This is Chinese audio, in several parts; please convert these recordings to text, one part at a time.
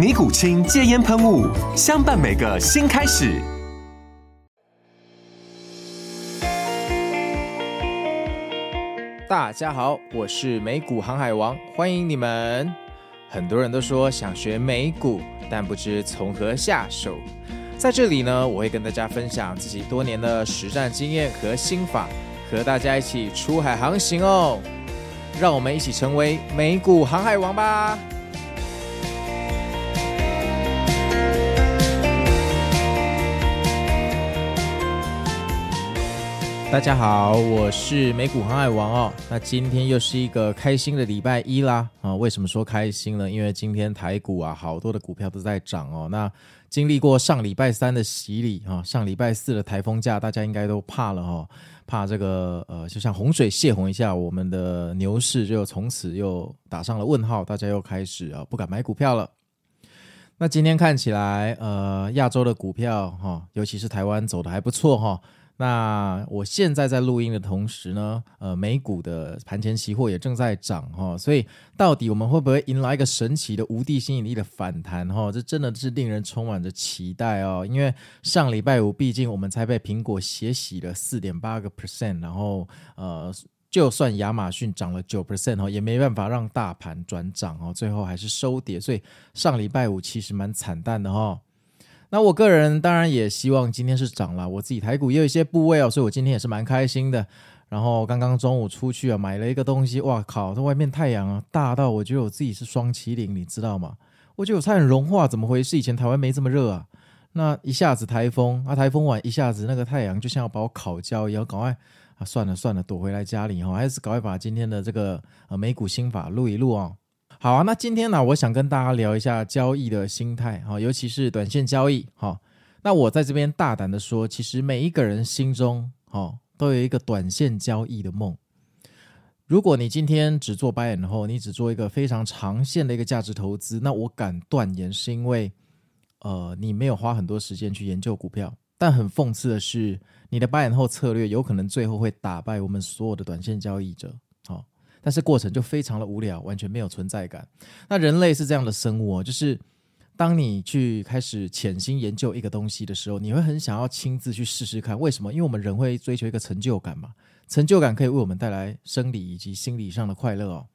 尼古清戒烟喷雾，相伴每个新开始。大家好，我是美股航海王，欢迎你们。很多人都说想学美股，但不知从何下手。在这里呢，我会跟大家分享自己多年的实战经验和心法，和大家一起出海航行哦。让我们一起成为美股航海王吧！大家好，我是美股航海王哦。那今天又是一个开心的礼拜一啦啊！为什么说开心呢？因为今天台股啊，好多的股票都在涨哦。那经历过上礼拜三的洗礼啊，上礼拜四的台风假，大家应该都怕了哈，怕这个呃，就像洪水泄洪一下，我们的牛市就从此又打上了问号，大家又开始啊不敢买股票了。那今天看起来，呃，亚洲的股票哈，尤其是台湾走得还不错哈。那我现在在录音的同时呢，呃，美股的盘前期货也正在涨哈，所以到底我们会不会迎来一个神奇的无地吸引力的反弹哈？这真的是令人充满着期待哦。因为上礼拜五，毕竟我们才被苹果血洗了四点八个 percent，然后呃，就算亚马逊涨了九 percent 哦，也没办法让大盘转涨哦，最后还是收跌，所以上礼拜五其实蛮惨淡的哈。那我个人当然也希望今天是涨了，我自己台股也有一些部位哦，所以我今天也是蛮开心的。然后刚刚中午出去啊，买了一个东西，哇靠，这外面太阳啊大到我觉得我自己是双麒麟，你知道吗？我觉得我差点融化，怎么回事？以前台湾没这么热啊，那一下子台风啊，台风完一下子那个太阳就像要把我烤焦一样，赶快啊算了算了，躲回来家里哈，还是赶快把今天的这个呃美股心法录一录啊。好啊，那今天呢，我想跟大家聊一下交易的心态哈，尤其是短线交易哈。那我在这边大胆的说，其实每一个人心中哈都有一个短线交易的梦。如果你今天只做 buy and hold，你只做一个非常长线的一个价值投资，那我敢断言是因为呃你没有花很多时间去研究股票。但很讽刺的是，你的 buy and hold 策略有可能最后会打败我们所有的短线交易者。但是过程就非常的无聊，完全没有存在感。那人类是这样的生物哦，就是当你去开始潜心研究一个东西的时候，你会很想要亲自去试试看。为什么？因为我们人会追求一个成就感嘛，成就感可以为我们带来生理以及心理上的快乐哦。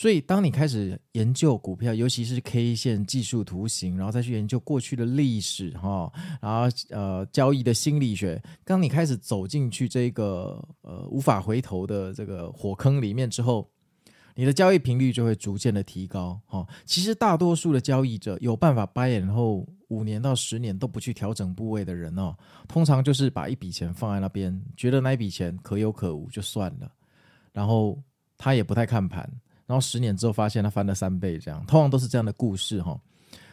所以，当你开始研究股票，尤其是 K 线技术图形，然后再去研究过去的历史，哈，然后呃，交易的心理学，当你开始走进去这个呃无法回头的这个火坑里面之后，你的交易频率就会逐渐的提高，哈。其实大多数的交易者有办法 buy and hold 五年到十年都不去调整部位的人哦，通常就是把一笔钱放在那边，觉得那一笔钱可有可无就算了，然后他也不太看盘。然后十年之后发现它翻了三倍，这样通常都是这样的故事哈。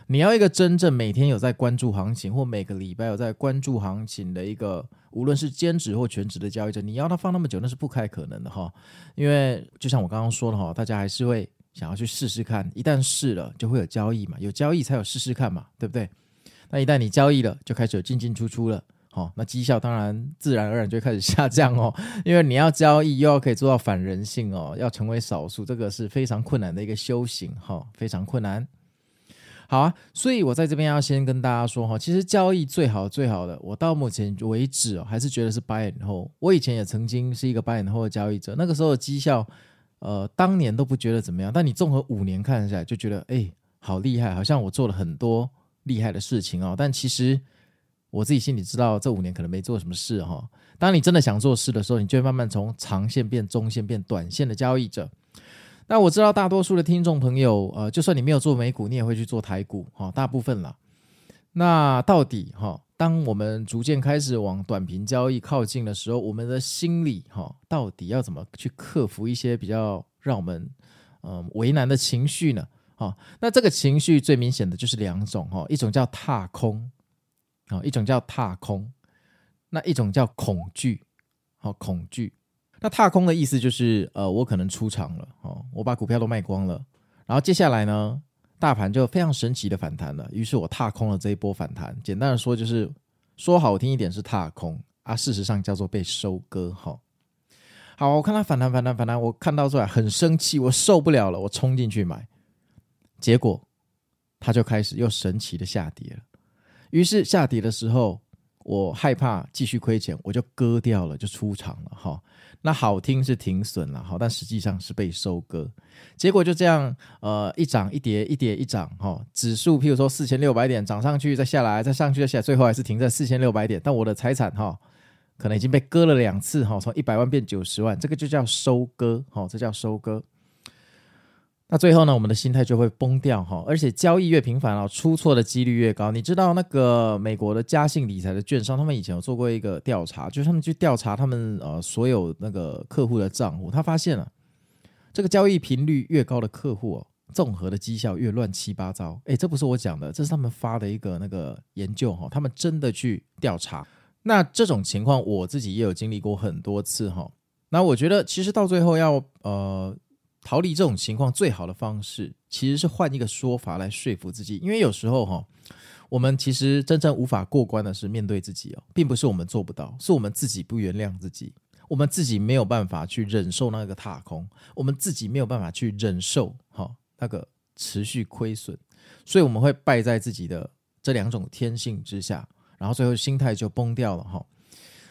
你要一个真正每天有在关注行情，或每个礼拜有在关注行情的一个，无论是兼职或全职的交易者，你要他放那么久，那是不太可能的哈。因为就像我刚刚说的哈，大家还是会想要去试试看，一旦试了就会有交易嘛，有交易才有试试看嘛，对不对？那一旦你交易了，就开始有进进出出了。哦，那绩效当然自然而然就开始下降哦，因为你要交易又要可以做到反人性哦，要成为少数，这个是非常困难的一个修行哈、非常困难。好啊，所以我在这边要先跟大家说哈，其实交易最好最好的，我到目前为止哦，还是觉得是 buy and hold。我以前也曾经是一个 buy and hold 的交易者，那个时候的绩效，呃，当年都不觉得怎么样，但你综合五年看下来，就觉得哎，好厉害，好像我做了很多厉害的事情哦，但其实。我自己心里知道，这五年可能没做什么事哈。当你真的想做事的时候，你就会慢慢从长线变中线变短线的交易者。那我知道大多数的听众朋友，呃，就算你没有做美股，你也会去做台股哈，大部分啦。那到底哈，当我们逐渐开始往短平交易靠近的时候，我们的心里哈，到底要怎么去克服一些比较让我们嗯为难的情绪呢？哈，那这个情绪最明显的就是两种哈，一种叫踏空，啊，一种叫踏空，那一种叫恐惧，好，恐惧。那踏空的意思就是，呃，我可能出场了，哦，我把股票都卖光了，然后接下来呢，大盘就非常神奇的反弹了，于是我踏空了这一波反弹。简单的说，就是说好听一点是踏空啊，事实上叫做被收割。哈，好，我看它反弹，反弹，反弹，我看到出来很生气，我受不了了，我冲进去买，结果它就开始又神奇的下跌了。于是下跌的时候，我害怕继续亏钱，我就割掉了，就出场了。哈。那好听是停损了，哈，但实际上是被收割，结果就这样，呃，一涨一跌，一跌一涨，哈，指数譬如说四千六百点涨上去，再下来，再上去，再下来，最后还是停在四千六百点。但我的财产，哈，可能已经被割了两次，哈，从一百万变九十万，这个就叫收割，哈，这叫收割。那最后呢，我们的心态就会崩掉哈，而且交易越频繁啊，出错的几率越高。你知道那个美国的嘉信理财的券商，他们以前有做过一个调查，就是他们去调查他们呃所有那个客户的账户，他发现了这个交易频率越高的客户哦，综合的绩效越乱七八糟。诶，这不是我讲的，这是他们发的一个那个研究哈，他们真的去调查。那这种情况我自己也有经历过很多次哈。那我觉得其实到最后要呃。逃离这种情况最好的方式，其实是换一个说法来说服自己。因为有时候哈，我们其实真正无法过关的是面对自己哦，并不是我们做不到，是我们自己不原谅自己，我们自己没有办法去忍受那个踏空，我们自己没有办法去忍受哈那个持续亏损，所以我们会败在自己的这两种天性之下，然后最后心态就崩掉了哈。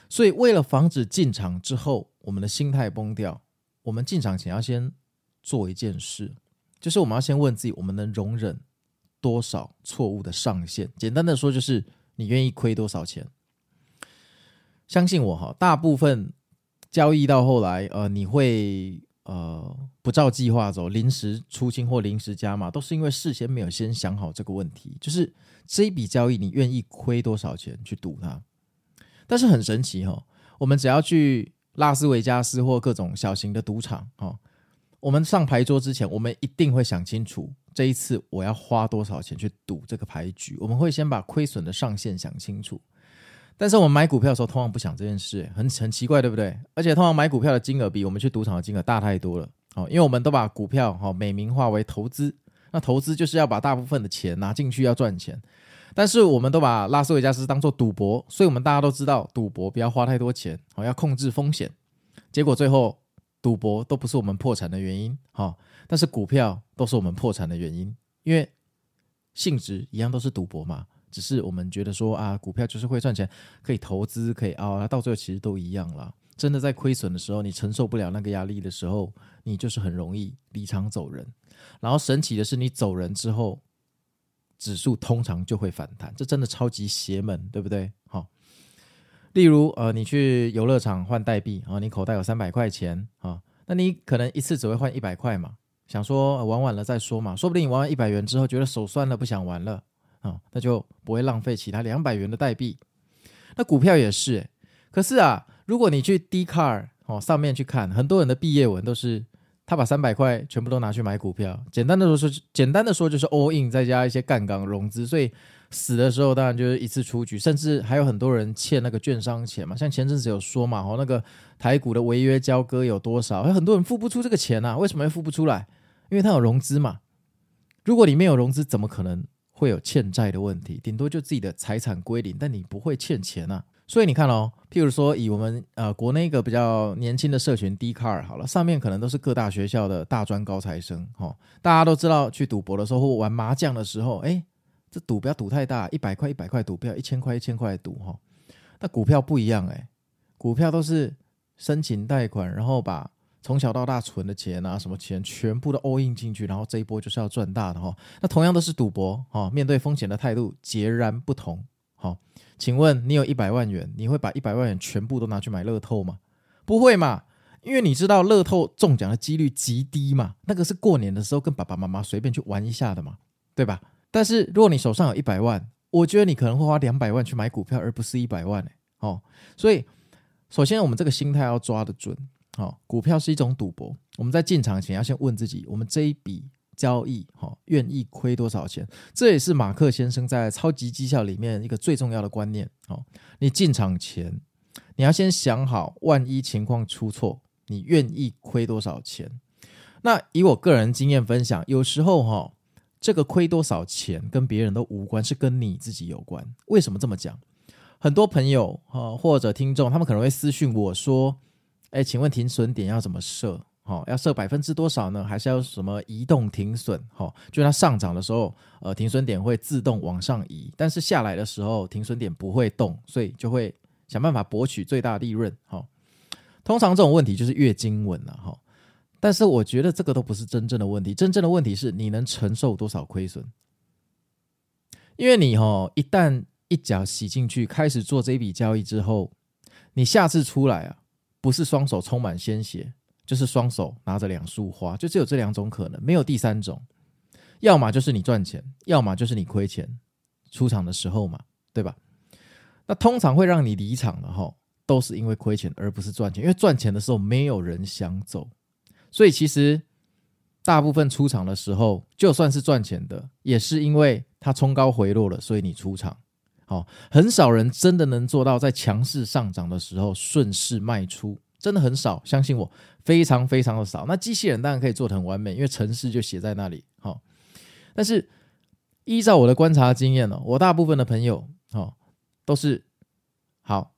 所以为了防止进场之后我们的心态崩掉，我们进场前要先。做一件事，就是我们要先问自己，我们能容忍多少错误的上限？简单的说，就是你愿意亏多少钱？相信我哈，大部分交易到后来，呃，你会呃不照计划走，临时出清或临时加码，都是因为事先没有先想好这个问题。就是这一笔交易，你愿意亏多少钱去赌它？但是很神奇哈，我们只要去拉斯维加斯或各种小型的赌场哈。我们上牌桌之前，我们一定会想清楚，这一次我要花多少钱去赌这个牌局。我们会先把亏损的上限想清楚。但是我们买股票的时候，通常不想这件事，很很奇怪，对不对？而且通常买股票的金额比我们去赌场的金额大太多了。哦，因为我们都把股票哈美名化为投资，那投资就是要把大部分的钱拿进去要赚钱。但是我们都把拉斯维加斯当做赌博，所以我们大家都知道，赌博不要花太多钱，哦，要控制风险。结果最后。赌博都不是我们破产的原因，哈，但是股票都是我们破产的原因，因为性质一样都是赌博嘛，只是我们觉得说啊，股票就是会赚钱，可以投资，可以啊，到最后其实都一样了。真的在亏损的时候，你承受不了那个压力的时候，你就是很容易离场走人。然后神奇的是，你走人之后，指数通常就会反弹，这真的超级邪门，对不对？好。例如，呃，你去游乐场换代币啊，你口袋有三百块钱啊，那你可能一次只会换一百块嘛，想说玩完了再说嘛，说不定你玩完一百元之后觉得手酸了，不想玩了啊，那就不会浪费其他两百元的代币。那股票也是，可是啊，如果你去 Dcard 哦上面去看，很多人的毕业文都是他把三百块全部都拿去买股票，简单的说，简单的说就是 all in 再加一些杠杆融资，所以。死的时候当然就是一次出局，甚至还有很多人欠那个券商钱嘛。像前阵子有说嘛，哦，那个台股的违约交割有多少？很多人付不出这个钱啊。为什么会付不出来？因为他有融资嘛。如果你没有融资，怎么可能会有欠债的问题？顶多就自己的财产归零，但你不会欠钱啊。所以你看哦，譬如说以我们呃国内一个比较年轻的社群 D Car 好了，上面可能都是各大学校的大专高材生，哦，大家都知道去赌博的时候或玩麻将的时候，哎。这赌不要赌太大，一百块一百块赌票，一千块一千块赌哈。那股票不一样哎，股票都是申请贷款，然后把从小到大存的钱啊，什么钱全部都 all in 进去，然后这一波就是要赚大的哈。那同样都是赌博哈，面对风险的态度截然不同。好，请问你有一百万元，你会把一百万元全部都拿去买乐透吗？不会嘛，因为你知道乐透中奖的几率极低嘛，那个是过年的时候跟爸爸妈妈随便去玩一下的嘛，对吧？但是如果你手上有一百万，我觉得你可能会花两百万去买股票，而不是一百万，哦，所以首先我们这个心态要抓得准，好，股票是一种赌博，我们在进场前要先问自己，我们这一笔。交易哈，愿意亏多少钱？这也是马克先生在超级绩效里面一个最重要的观念。哦，你进场前，你要先想好，万一情况出错，你愿意亏多少钱？那以我个人经验分享，有时候哈，这个亏多少钱跟别人都无关，是跟你自己有关。为什么这么讲？很多朋友哈或者听众，他们可能会私讯我说：“哎，请问停损点要怎么设？”好，要设百分之多少呢？还是要什么移动停损？好，就它上涨的时候，呃，停损点会自动往上移，但是下来的时候，停损点不会动，所以就会想办法博取最大利润。好，通常这种问题就是越精稳了哈。但是我觉得这个都不是真正的问题，真正的问题是你能承受多少亏损？因为你哈一旦一脚洗进去，开始做这一笔交易之后，你下次出来啊，不是双手充满鲜血。就是双手拿着两束花，就只有这两种可能，没有第三种。要么就是你赚钱，要么就是你亏钱。出场的时候嘛，对吧？那通常会让你离场的哈，都是因为亏钱，而不是赚钱。因为赚钱的时候没有人想走，所以其实大部分出场的时候，就算是赚钱的，也是因为它冲高回落了，所以你出场。好，很少人真的能做到在强势上涨的时候顺势卖出。真的很少，相信我，非常非常的少。那机器人当然可以做得很完美，因为程式就写在那里。好，但是依照我的观察经验呢，我大部分的朋友，哦，都是好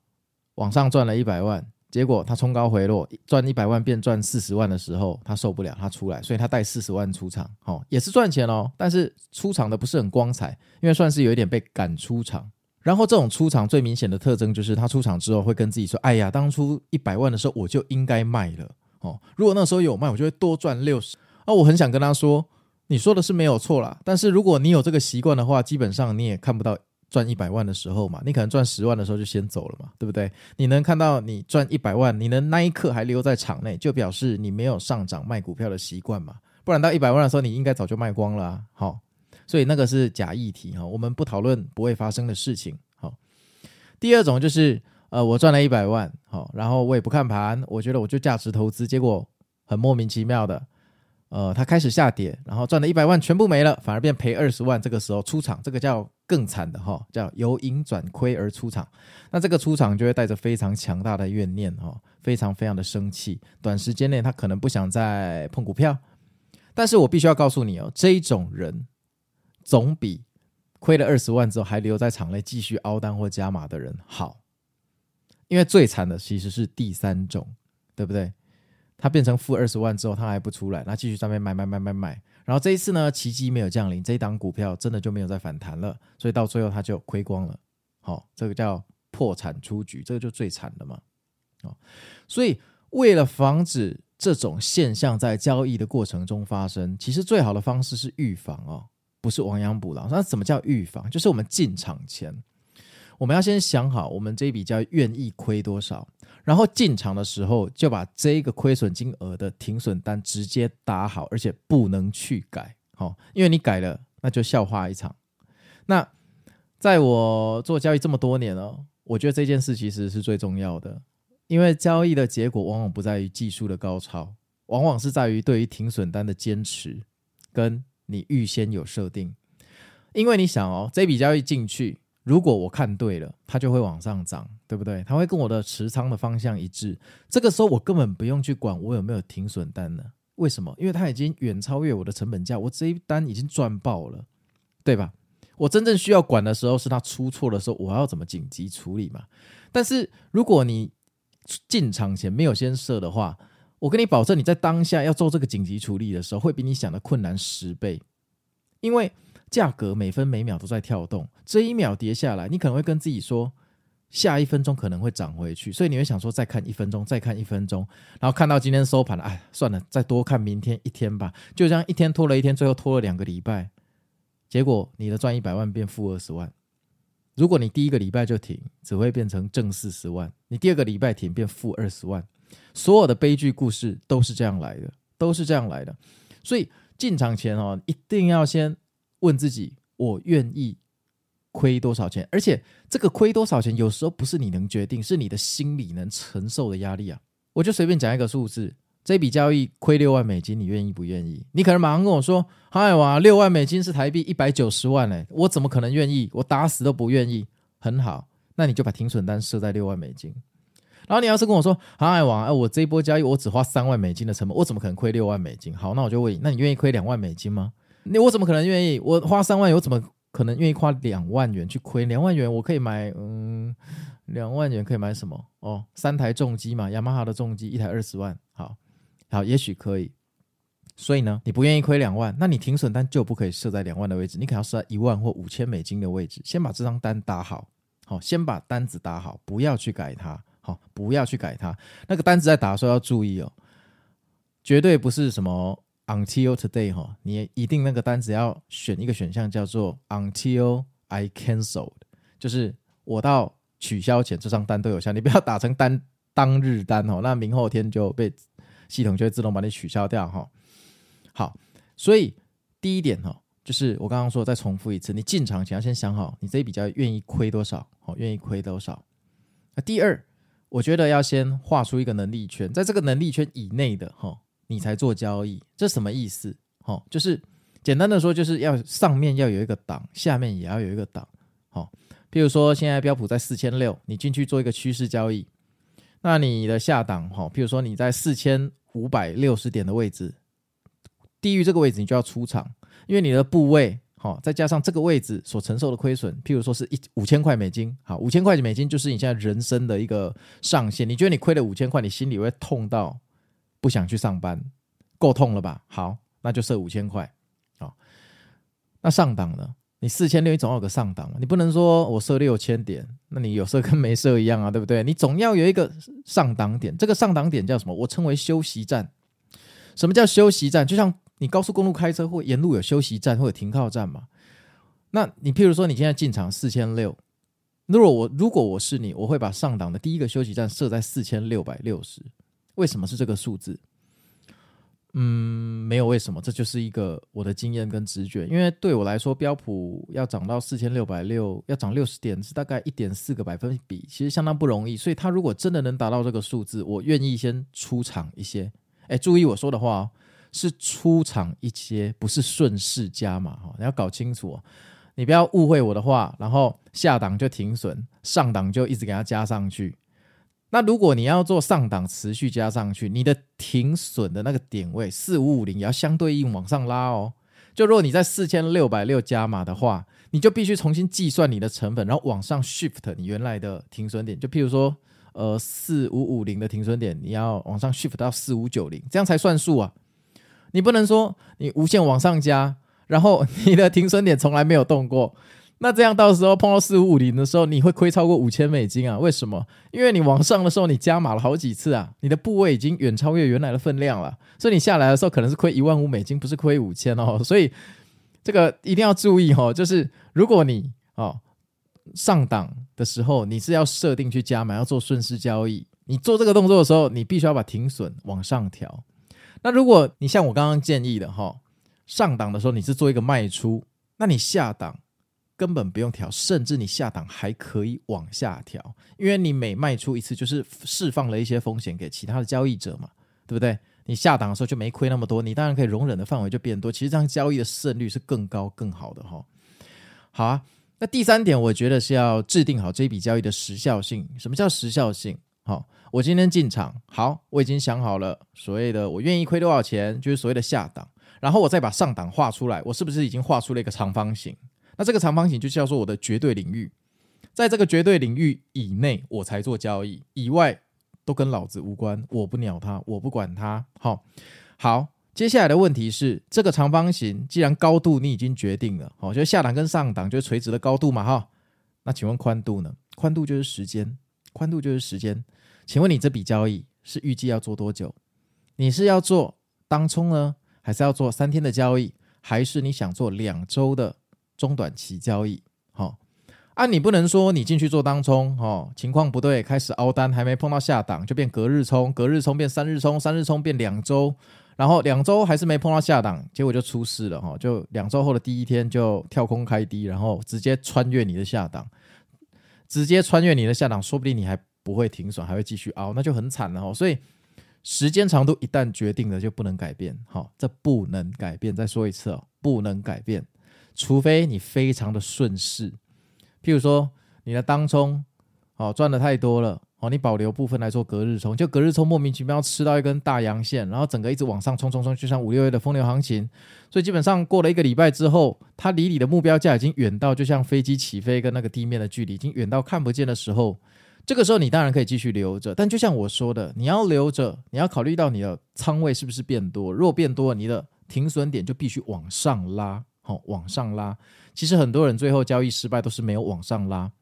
往上赚了一百万，结果他冲高回落，赚一百万变赚四十万的时候，他受不了，他出来，所以他带四十万出场，哦，也是赚钱哦，但是出场的不是很光彩，因为算是有一点被赶出场。然后这种出场最明显的特征就是，他出场之后会跟自己说：“哎呀，当初一百万的时候我就应该卖了哦，如果那时候有卖，我就会多赚六十。”啊，我很想跟他说：“你说的是没有错啦，但是如果你有这个习惯的话，基本上你也看不到赚一百万的时候嘛，你可能赚十万的时候就先走了嘛，对不对？你能看到你赚一百万，你能那一刻还留在场内，就表示你没有上涨卖股票的习惯嘛，不然到一百万的时候，你应该早就卖光了啊。好。所以那个是假议题哈，我们不讨论不会发生的事情。好，第二种就是呃，我赚了一百万，好，然后我也不看盘，我觉得我就价值投资，结果很莫名其妙的，呃，它开始下跌，然后赚了一百万全部没了，反而变赔二十万，这个时候出场，这个叫更惨的哈，叫由盈转亏而出场。那这个出场就会带着非常强大的怨念哈，非常非常的生气，短时间内他可能不想再碰股票，但是我必须要告诉你哦，这种人。总比亏了二十万之后还留在场内继续凹单或加码的人好，因为最惨的其实是第三种，对不对？他变成负二十万之后，他还不出来，那继续在那边买买买买买，然后这一次呢，奇迹没有降临，这一档股票真的就没有再反弹了，所以到最后他就亏光了。好，这个叫破产出局，这个就最惨的嘛。哦，所以为了防止这种现象在交易的过程中发生，其实最好的方式是预防哦。不是亡羊补牢，那怎么叫预防？就是我们进场前，我们要先想好我们这笔交易愿意亏多少，然后进场的时候就把这个亏损金额的停损单直接打好，而且不能去改，好，因为你改了那就笑话一场。那在我做交易这么多年了，我觉得这件事其实是最重要的，因为交易的结果往往不在于技术的高超，往往是在于对于停损单的坚持跟。你预先有设定，因为你想哦，这笔交易进去，如果我看对了，它就会往上涨，对不对？它会跟我的持仓的方向一致。这个时候我根本不用去管我有没有停损单了，为什么？因为它已经远超越我的成本价，我这一单已经赚爆了，对吧？我真正需要管的时候是它出错的时候，我要怎么紧急处理嘛？但是如果你进场前没有先设的话，我跟你保证，你在当下要做这个紧急处理的时候，会比你想的困难十倍，因为价格每分每秒都在跳动，这一秒跌下来，你可能会跟自己说，下一分钟可能会涨回去，所以你会想说，再看一分钟，再看一分钟，然后看到今天收盘了，哎，算了，再多看明天一天吧，就这样一天拖了一天，最后拖了两个礼拜，结果你的赚一百万变负二十万，如果你第一个礼拜就停，只会变成正四十万；你第二个礼拜停，变负二十万。所有的悲剧故事都是这样来的，都是这样来的。所以进场前哦，一定要先问自己：我愿意亏多少钱？而且这个亏多少钱，有时候不是你能决定，是你的心理能承受的压力啊。我就随便讲一个数字。这笔交易亏六万美金，你愿意不愿意？你可能马上跟我说：“嗨哇，六万美金是台币一百九十万嘞，我怎么可能愿意？我打死都不愿意。”很好，那你就把停损单设在六万美金。然后你要是跟我说：“嗨哇，哎，我这一波交易我只花三万美金的成本，我怎么可能亏六万美金？”好，那我就问你：那你愿意亏两万美金吗？你我怎么可能愿意？我花三万，我怎么可能愿意花两万元去亏？两万元我可以买，嗯，两万元可以买什么？哦，三台重机嘛，雅马哈的重机一台二十万，好。好，也许可以。所以呢，你不愿意亏两万，那你停损单就不可以设在两万的位置，你可要设在一万或五千美金的位置。先把这张单打好，好，先把单子打好，不要去改它，好，不要去改它。那个单子在打的时候要注意哦，绝对不是什么 until today 哈，你一定那个单子要选一个选项叫做 until I canceled，就是我到取消前这张单都有效，你不要打成单当日单哦，那明后天就被。系统就会自动把你取消掉哈。好，所以第一点哈，就是我刚刚说，再重复一次，你进场前要先想好，你这一笔较愿意亏多少，好，愿意亏多少。那第二，我觉得要先画出一个能力圈，在这个能力圈以内的哈，你才做交易。这什么意思？哦，就是简单的说，就是要上面要有一个档，下面也要有一个档。好，譬如说现在标普在四千六，你进去做一个趋势交易，那你的下档哈，譬如说你在四千。五百六十点的位置，低于这个位置你就要出场，因为你的部位好，再加上这个位置所承受的亏损，譬如说是一五千块美金，好，五千块钱美金就是你现在人生的一个上限。你觉得你亏了五千块，你心里会痛到不想去上班，够痛了吧？好，那就设五千块，好，那上档呢？你四千六，你总要有个上档，你不能说我设六千点，那你有设跟没设一样啊，对不对？你总要有一个上档点，这个上档点叫什么？我称为休息站。什么叫休息站？就像你高速公路开车，或沿路有休息站或者停靠站嘛。那你譬如说你现在进场四千六，如果我如果我是你，我会把上档的第一个休息站设在四千六百六十。为什么是这个数字？嗯，没有为什么，这就是一个我的经验跟直觉。因为对我来说，标普要涨到四千六百六，要涨六十点，是大概一点四个百分比，其实相当不容易。所以，他如果真的能达到这个数字，我愿意先出场一些。哎，注意我说的话哦，是出场一些，不是顺势加码哈。你要搞清楚哦，你不要误会我的话，然后下档就停损，上档就一直给它加上去。那如果你要做上档持续加上去，你的停损的那个点位四五五零也要相对应往上拉哦。就如果你在四千六百六加码的话，你就必须重新计算你的成本，然后往上 shift 你原来的停损点。就譬如说，呃，四五五零的停损点，你要往上 shift 到四五九零，这样才算数啊。你不能说你无限往上加，然后你的停损点从来没有动过。那这样到时候碰到四五五零的时候，你会亏超过五千美金啊？为什么？因为你往上的时候你加码了好几次啊，你的部位已经远超越原来的分量了，所以你下来的时候可能是亏一万五美金，不是亏五千哦。所以这个一定要注意哦，就是如果你哦上档的时候你是要设定去加码，要做顺势交易，你做这个动作的时候，你必须要把停损往上调。那如果你像我刚刚建议的哈，上档的时候你是做一个卖出，那你下档。根本不用调，甚至你下档还可以往下调，因为你每卖出一次就是释放了一些风险给其他的交易者嘛，对不对？你下档的时候就没亏那么多，你当然可以容忍的范围就变多，其实这样交易的胜率是更高更好的哈。好啊，那第三点，我觉得是要制定好这笔交易的时效性。什么叫时效性？好，我今天进场，好，我已经想好了所谓的我愿意亏多少钱，就是所谓的下档，然后我再把上档画出来，我是不是已经画出了一个长方形？那这个长方形就叫做我的绝对领域，在这个绝对领域以内，我才做交易，以外都跟老子无关，我不鸟他，我不管他。好，好，接下来的问题是，这个长方形既然高度你已经决定了，好，就下档跟上档就是垂直的高度嘛，哈。那请问宽度呢？宽度就是时间，宽度就是时间。请问你这笔交易是预计要做多久？你是要做当冲呢，还是要做三天的交易，还是你想做两周的？中短期交易，好啊，你不能说你进去做当冲，哦，情况不对，开始凹单，还没碰到下档就变隔日冲，隔日冲变三日冲，三日冲变两周，然后两周还是没碰到下档，结果就出事了，哈，就两周后的第一天就跳空开低，然后直接穿越你的下档，直接穿越你的下档，说不定你还不会停损，还会继续凹，那就很惨了，哈，所以时间长度一旦决定了就不能改变，哈，这不能改变，再说一次哦，不能改变，除非你非常的顺势。譬如说，你的当冲哦赚的太多了哦，你保留部分来做隔日冲，就隔日冲莫名其妙吃到一根大阳线，然后整个一直往上冲冲冲，就像五六月的风流行情。所以基本上过了一个礼拜之后，它离你的目标价已经远到，就像飞机起飞跟那个地面的距离已经远到看不见的时候，这个时候你当然可以继续留着。但就像我说的，你要留着，你要考虑到你的仓位是不是变多，若变多，你的停损点就必须往上拉，好，往上拉。其实很多人最后交易失败都是没有往上拉，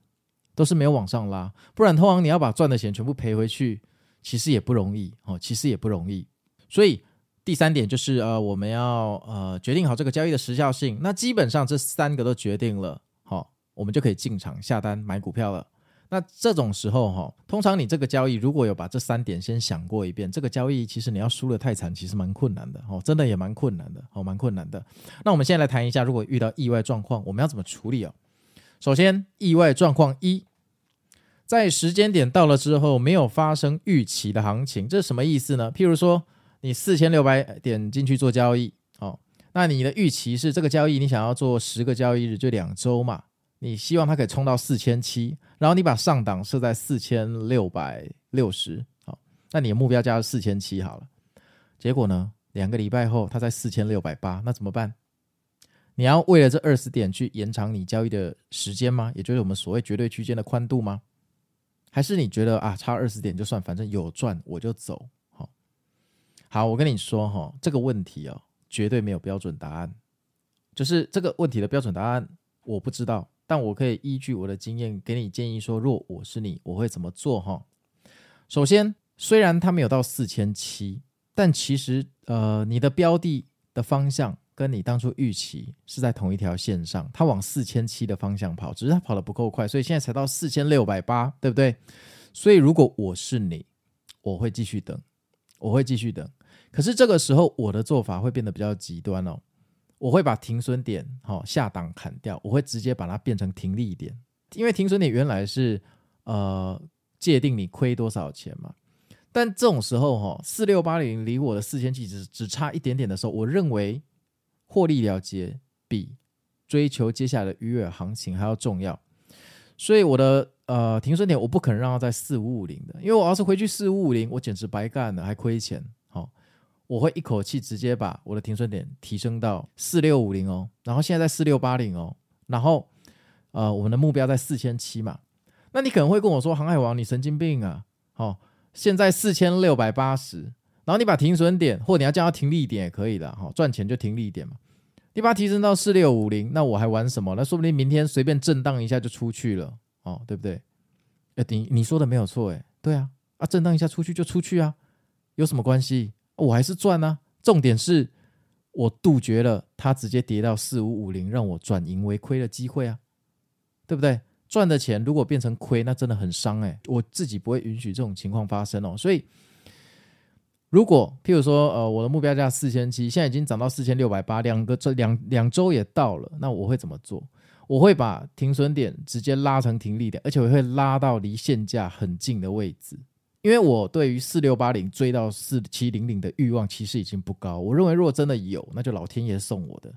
都是没有往上拉，不然通常你要把赚的钱全部赔回去，其实也不容易哦，其实也不容易。所以第三点就是呃，我们要呃决定好这个交易的时效性。那基本上这三个都决定了，好，我们就可以进场下单买股票了。那这种时候哈，通常你这个交易如果有把这三点先想过一遍，这个交易其实你要输的太惨，其实蛮困难的哦，真的也蛮困难的哦，蛮困难的。那我们现在来谈一下，如果遇到意外状况，我们要怎么处理哦？首先，意外状况一，在时间点到了之后，没有发生预期的行情，这是什么意思呢？譬如说，你四千六百点进去做交易，哦，那你的预期是这个交易你想要做十个交易日，就两周嘛。你希望它可以冲到四千七，然后你把上档设在四千六百六十，好，那你的目标价是四千七好了。结果呢，两个礼拜后它在四千六百八，那怎么办？你要为了这二十点去延长你交易的时间吗？也就是我们所谓绝对区间的宽度吗？还是你觉得啊，差二十点就算，反正有赚我就走？好，好，我跟你说哈，这个问题哦，绝对没有标准答案，就是这个问题的标准答案我不知道。但我可以依据我的经验给你建议说，若我是你，我会怎么做哈？首先，虽然它没有到四千七，但其实呃，你的标的的方向跟你当初预期是在同一条线上，它往四千七的方向跑，只是它跑得不够快，所以现在才到四千六百八，对不对？所以如果我是你，我会继续等，我会继续等。可是这个时候，我的做法会变得比较极端哦。我会把停损点好下档砍掉，我会直接把它变成停利点，因为停损点原来是呃界定你亏多少钱嘛。但这种时候哈，四六八零离我的四千七只只差一点点的时候，我认为获利了结比追求接下来的鱼尾行情还要重要。所以我的呃停损点我不可能让它在四五五零的，因为我要是回去四五五零，我简直白干了，还亏钱。我会一口气直接把我的停损点提升到四六五零哦，然后现在在四六八零哦，然后呃我们的目标在四千七嘛，那你可能会跟我说航海王你神经病啊，哦现在四千六百八十，然后你把停损点或你要叫它停利点也可以的哈，赚钱就停利点嘛，你把它提升到四六五零，那我还玩什么？那说不定明天随便震荡一下就出去了哦，对不对？哎，你你说的没有错哎，对啊啊震荡一下出去就出去啊，有什么关系？我还是赚啊！重点是我杜绝了它直接跌到四五五零，让我转盈为亏的机会啊，对不对？赚的钱如果变成亏，那真的很伤哎！我自己不会允许这种情况发生哦。所以，如果譬如说，呃，我的目标价四千七，现在已经涨到四千六百八，两个这两两周也到了，那我会怎么做？我会把停损点直接拉成停利点，而且我会拉到离现价很近的位置。因为我对于四六八零追到四七零零的欲望其实已经不高，我认为如果真的有，那就老天爷送我的；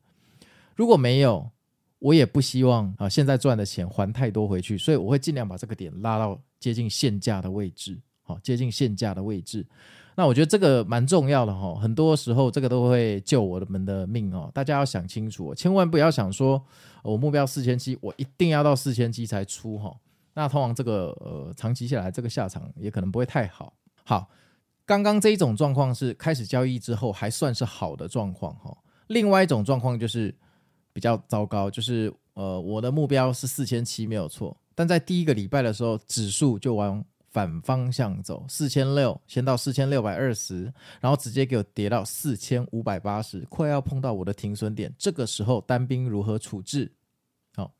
如果没有，我也不希望啊现在赚的钱还太多回去，所以我会尽量把这个点拉到接近现价的位置，好，接近现价的位置。那我觉得这个蛮重要的哈，很多时候这个都会救我们的命哦。大家要想清楚，千万不要想说我目标四千七，我一定要到四千七才出哈。那通常这个呃，长期下来，这个下场也可能不会太好。好，刚刚这一种状况是开始交易之后还算是好的状况哈。另外一种状况就是比较糟糕，就是呃，我的目标是四千七没有错，但在第一个礼拜的时候，指数就往反方向走，四千六先到四千六百二十，然后直接给我跌到四千五百八十，快要碰到我的停损点。这个时候单兵如何处置？好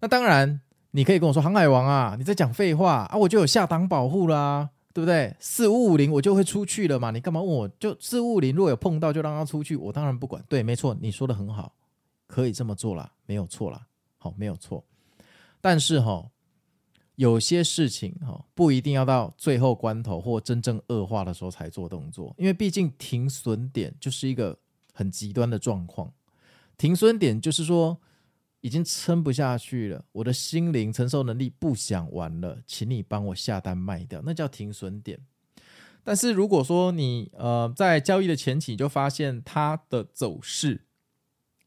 那当然，你可以跟我说，航海王啊，你在讲废话啊，我就有下档保护啦，对不对？四五五零我就会出去了嘛，你干嘛问我？就四五五零，如果有碰到就让他出去，我当然不管。对，没错，你说的很好，可以这么做啦，没有错啦，好，没有错。但是哈，有些事情哈，不一定要到最后关头或真正恶化的时候才做动作，因为毕竟停损点就是一个很极端的状况。停损点就是说。已经撑不下去了，我的心灵承受能力不想玩了，请你帮我下单卖掉，那叫停损点。但是如果说你呃在交易的前期就发现它的走势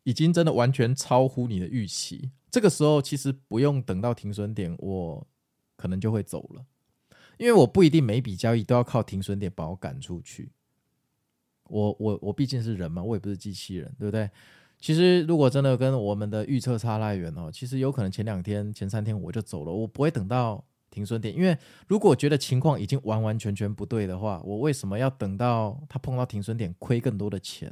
已经真的完全超乎你的预期，这个时候其实不用等到停损点，我可能就会走了，因为我不一定每笔交易都要靠停损点把我赶出去。我我我毕竟是人嘛，我也不是机器人，对不对？其实，如果真的跟我们的预测差太远哦，其实有可能前两天、前三天我就走了，我不会等到停损点，因为如果觉得情况已经完完全全不对的话，我为什么要等到它碰到停损点亏更多的钱？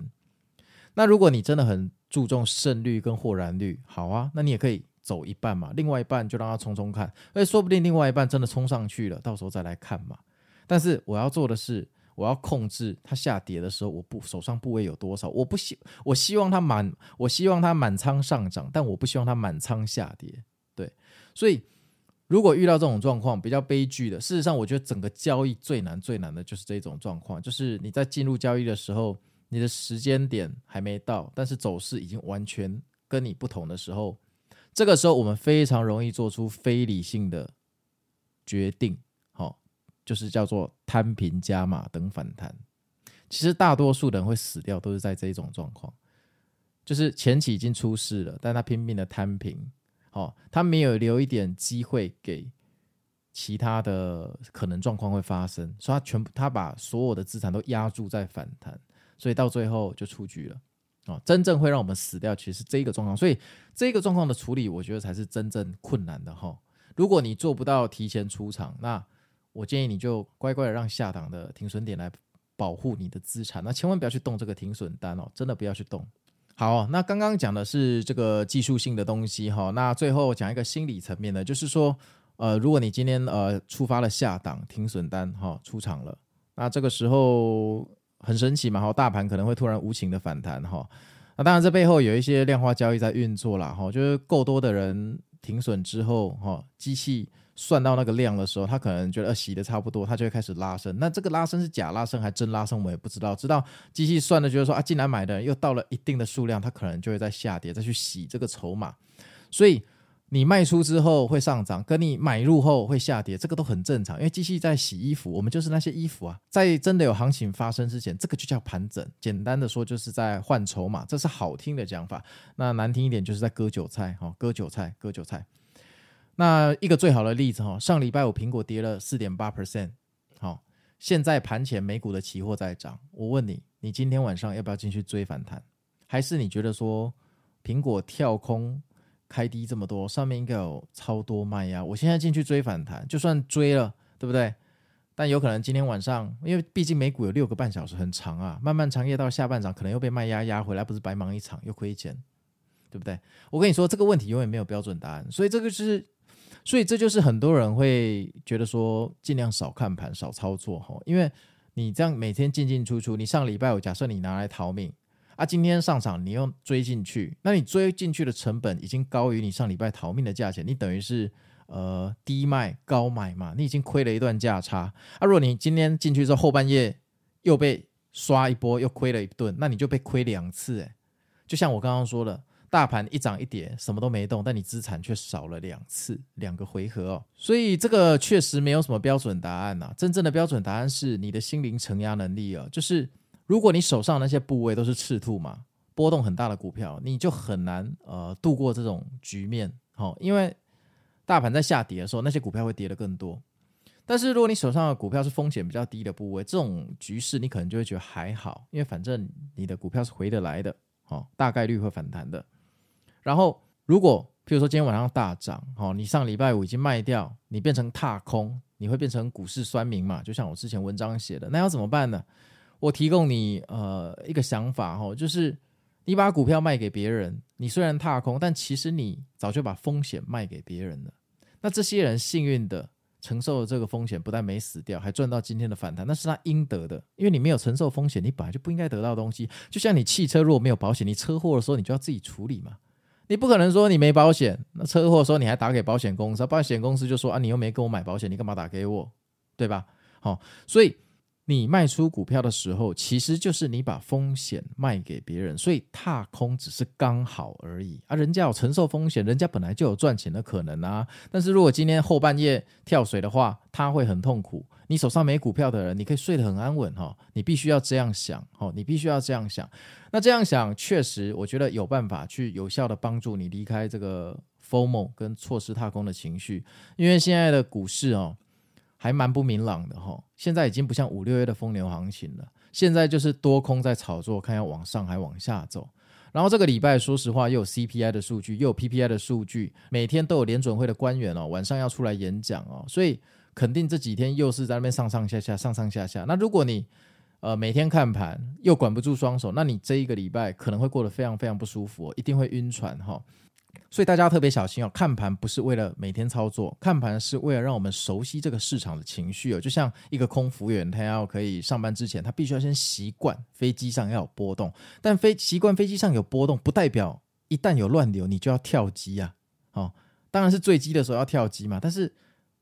那如果你真的很注重胜率跟获然率，好啊，那你也可以走一半嘛，另外一半就让它冲冲看，哎，说不定另外一半真的冲上去了，到时候再来看嘛。但是我要做的是。我要控制它下跌的时候，我不手上部位有多少？我不希我希望它满，我希望它满仓上涨，但我不希望它满仓下跌。对，所以如果遇到这种状况比较悲剧的，事实上我觉得整个交易最难最难的就是这种状况，就是你在进入交易的时候，你的时间点还没到，但是走势已经完全跟你不同的时候，这个时候我们非常容易做出非理性的决定。就是叫做摊平加码等反弹，其实大多数人会死掉，都是在这种状况，就是前期已经出事了，但他拼命的摊平，哦，他没有留一点机会给其他的可能状况会发生，所以他全部他把所有的资产都压住在反弹，所以到最后就出局了，哦，真正会让我们死掉，其实是这个状况，所以这个状况的处理，我觉得才是真正困难的哈。如果你做不到提前出场，那我建议你就乖乖的让下档的停损点来保护你的资产，那千万不要去动这个停损单哦，真的不要去动。好，那刚刚讲的是这个技术性的东西哈，那最后讲一个心理层面的，就是说，呃，如果你今天呃触发了下档停损单哈，出场了，那这个时候很神奇嘛哈，大盘可能会突然无情的反弹哈，那当然这背后有一些量化交易在运作啦哈，就是够多的人停损之后哈，机器。算到那个量的时候，他可能觉得洗的差不多，他就会开始拉升。那这个拉升是假拉升还真拉升，我们也不知道。直到机器算的，就是说啊，进来买的人又到了一定的数量，他可能就会在下跌，再去洗这个筹码。所以你卖出之后会上涨，跟你买入后会下跌，这个都很正常。因为机器在洗衣服，我们就是那些衣服啊，在真的有行情发生之前，这个就叫盘整。简单的说，就是在换筹码，这是好听的讲法。那难听一点，就是在割韭菜，哈，割韭菜，割韭菜。那一个最好的例子哈，上礼拜五苹果跌了四点八 percent，好，现在盘前美股的期货在涨。我问你，你今天晚上要不要进去追反弹？还是你觉得说苹果跳空开低这么多，上面应该有超多卖压？我现在进去追反弹，就算追了，对不对？但有可能今天晚上，因为毕竟美股有六个半小时很长啊，漫漫长夜到下半场，可能又被卖压压回来，不是白忙一场，又亏钱，对不对？我跟你说，这个问题永远没有标准答案，所以这个是。所以这就是很多人会觉得说，尽量少看盘、少操作哈，因为你这样每天进进出出，你上礼拜五假设你拿来逃命啊，今天上涨你又追进去，那你追进去的成本已经高于你上礼拜逃命的价钱，你等于是呃低卖高买嘛，你已经亏了一段价差啊。如果你今天进去之后后半夜又被刷一波，又亏了一顿，那你就被亏两次诶，就像我刚刚说的。大盘一涨一跌，什么都没动，但你资产却少了两次，两个回合哦。所以这个确实没有什么标准答案呐。真正的标准答案是你的心灵承压能力哦。就是如果你手上那些部位都是赤兔马，波动很大的股票，你就很难呃度过这种局面。好，因为大盘在下跌的时候，那些股票会跌得更多。但是如果你手上的股票是风险比较低的部位，这种局势你可能就会觉得还好，因为反正你的股票是回得来的，好，大概率会反弹的。然后，如果譬如说今天晚上大涨，哦，你上礼拜五已经卖掉，你变成踏空，你会变成股市酸民嘛？就像我之前文章写的，那要怎么办呢？我提供你呃一个想法哈，就是你把股票卖给别人，你虽然踏空，但其实你早就把风险卖给别人了。那这些人幸运的承受了这个风险，不但没死掉，还赚到今天的反弹，那是他应得的。因为你没有承受风险，你本来就不应该得到东西。就像你汽车如果没有保险，你车祸的时候你就要自己处理嘛。你不可能说你没保险，那车祸的时候你还打给保险公司，保险公司就说啊，你又没跟我买保险，你干嘛打给我，对吧？好，所以。你卖出股票的时候，其实就是你把风险卖给别人，所以踏空只是刚好而已啊。人家有承受风险，人家本来就有赚钱的可能啊。但是如果今天后半夜跳水的话，他会很痛苦。你手上没股票的人，你可以睡得很安稳哈。你必须要这样想哈，你必须要这样想。那这样想，确实我觉得有办法去有效的帮助你离开这个 FOMO 跟错失踏空的情绪，因为现在的股市哦。还蛮不明朗的哈，现在已经不像五六月的疯牛行情了，现在就是多空在炒作，看要往上还往下走。然后这个礼拜，说实话，又有 CPI 的数据，又有 PPI 的数据，每天都有联准会的官员哦，晚上要出来演讲哦，所以肯定这几天又是在那边上上下下，上上下下。那如果你呃每天看盘又管不住双手，那你这一个礼拜可能会过得非常非常不舒服哦，一定会晕船哈。所以大家要特别小心哦，看盘不是为了每天操作，看盘是为了让我们熟悉这个市场的情绪哦。就像一个空服员，他要可以上班之前，他必须要先习惯飞机上要有波动。但飞习惯飞机上有波动，不代表一旦有乱流，你就要跳机啊。哦，当然是坠机的时候要跳机嘛。但是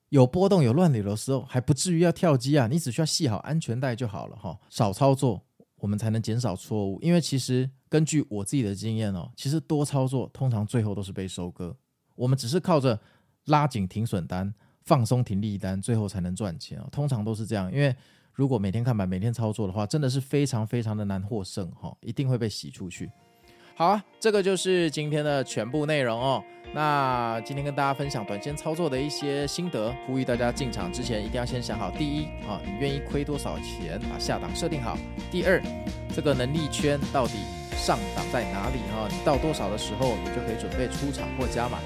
有波动、有乱流的时候，还不至于要跳机啊。你只需要系好安全带就好了哈，少操作。我们才能减少错误，因为其实根据我自己的经验哦，其实多操作通常最后都是被收割。我们只是靠着拉紧停损单、放松停利单，最后才能赚钱哦。通常都是这样，因为如果每天看板、每天操作的话，真的是非常非常的难获胜哈，一定会被洗出去。好啊，这个就是今天的全部内容哦。那今天跟大家分享短线操作的一些心得，呼吁大家进场之前一定要先想好：第一啊，你愿意亏多少钱，把下档设定好；第二，这个能力圈到底上档在哪里哈？你到多少的时候，你就可以准备出场或加码；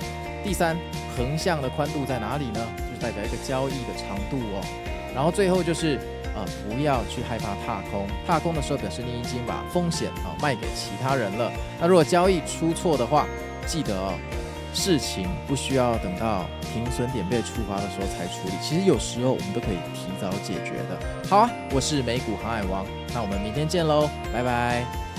第三，横向的宽度在哪里呢？就是代表一个交易的长度哦。然后最后就是。啊、不要去害怕踏空，踏空的时候表示你已经把风险啊卖给其他人了。那如果交易出错的话，记得哦，事情不需要等到停损点被触发的时候才处理，其实有时候我们都可以提早解决的。好啊，我是美股航海王，那我们明天见喽，拜拜。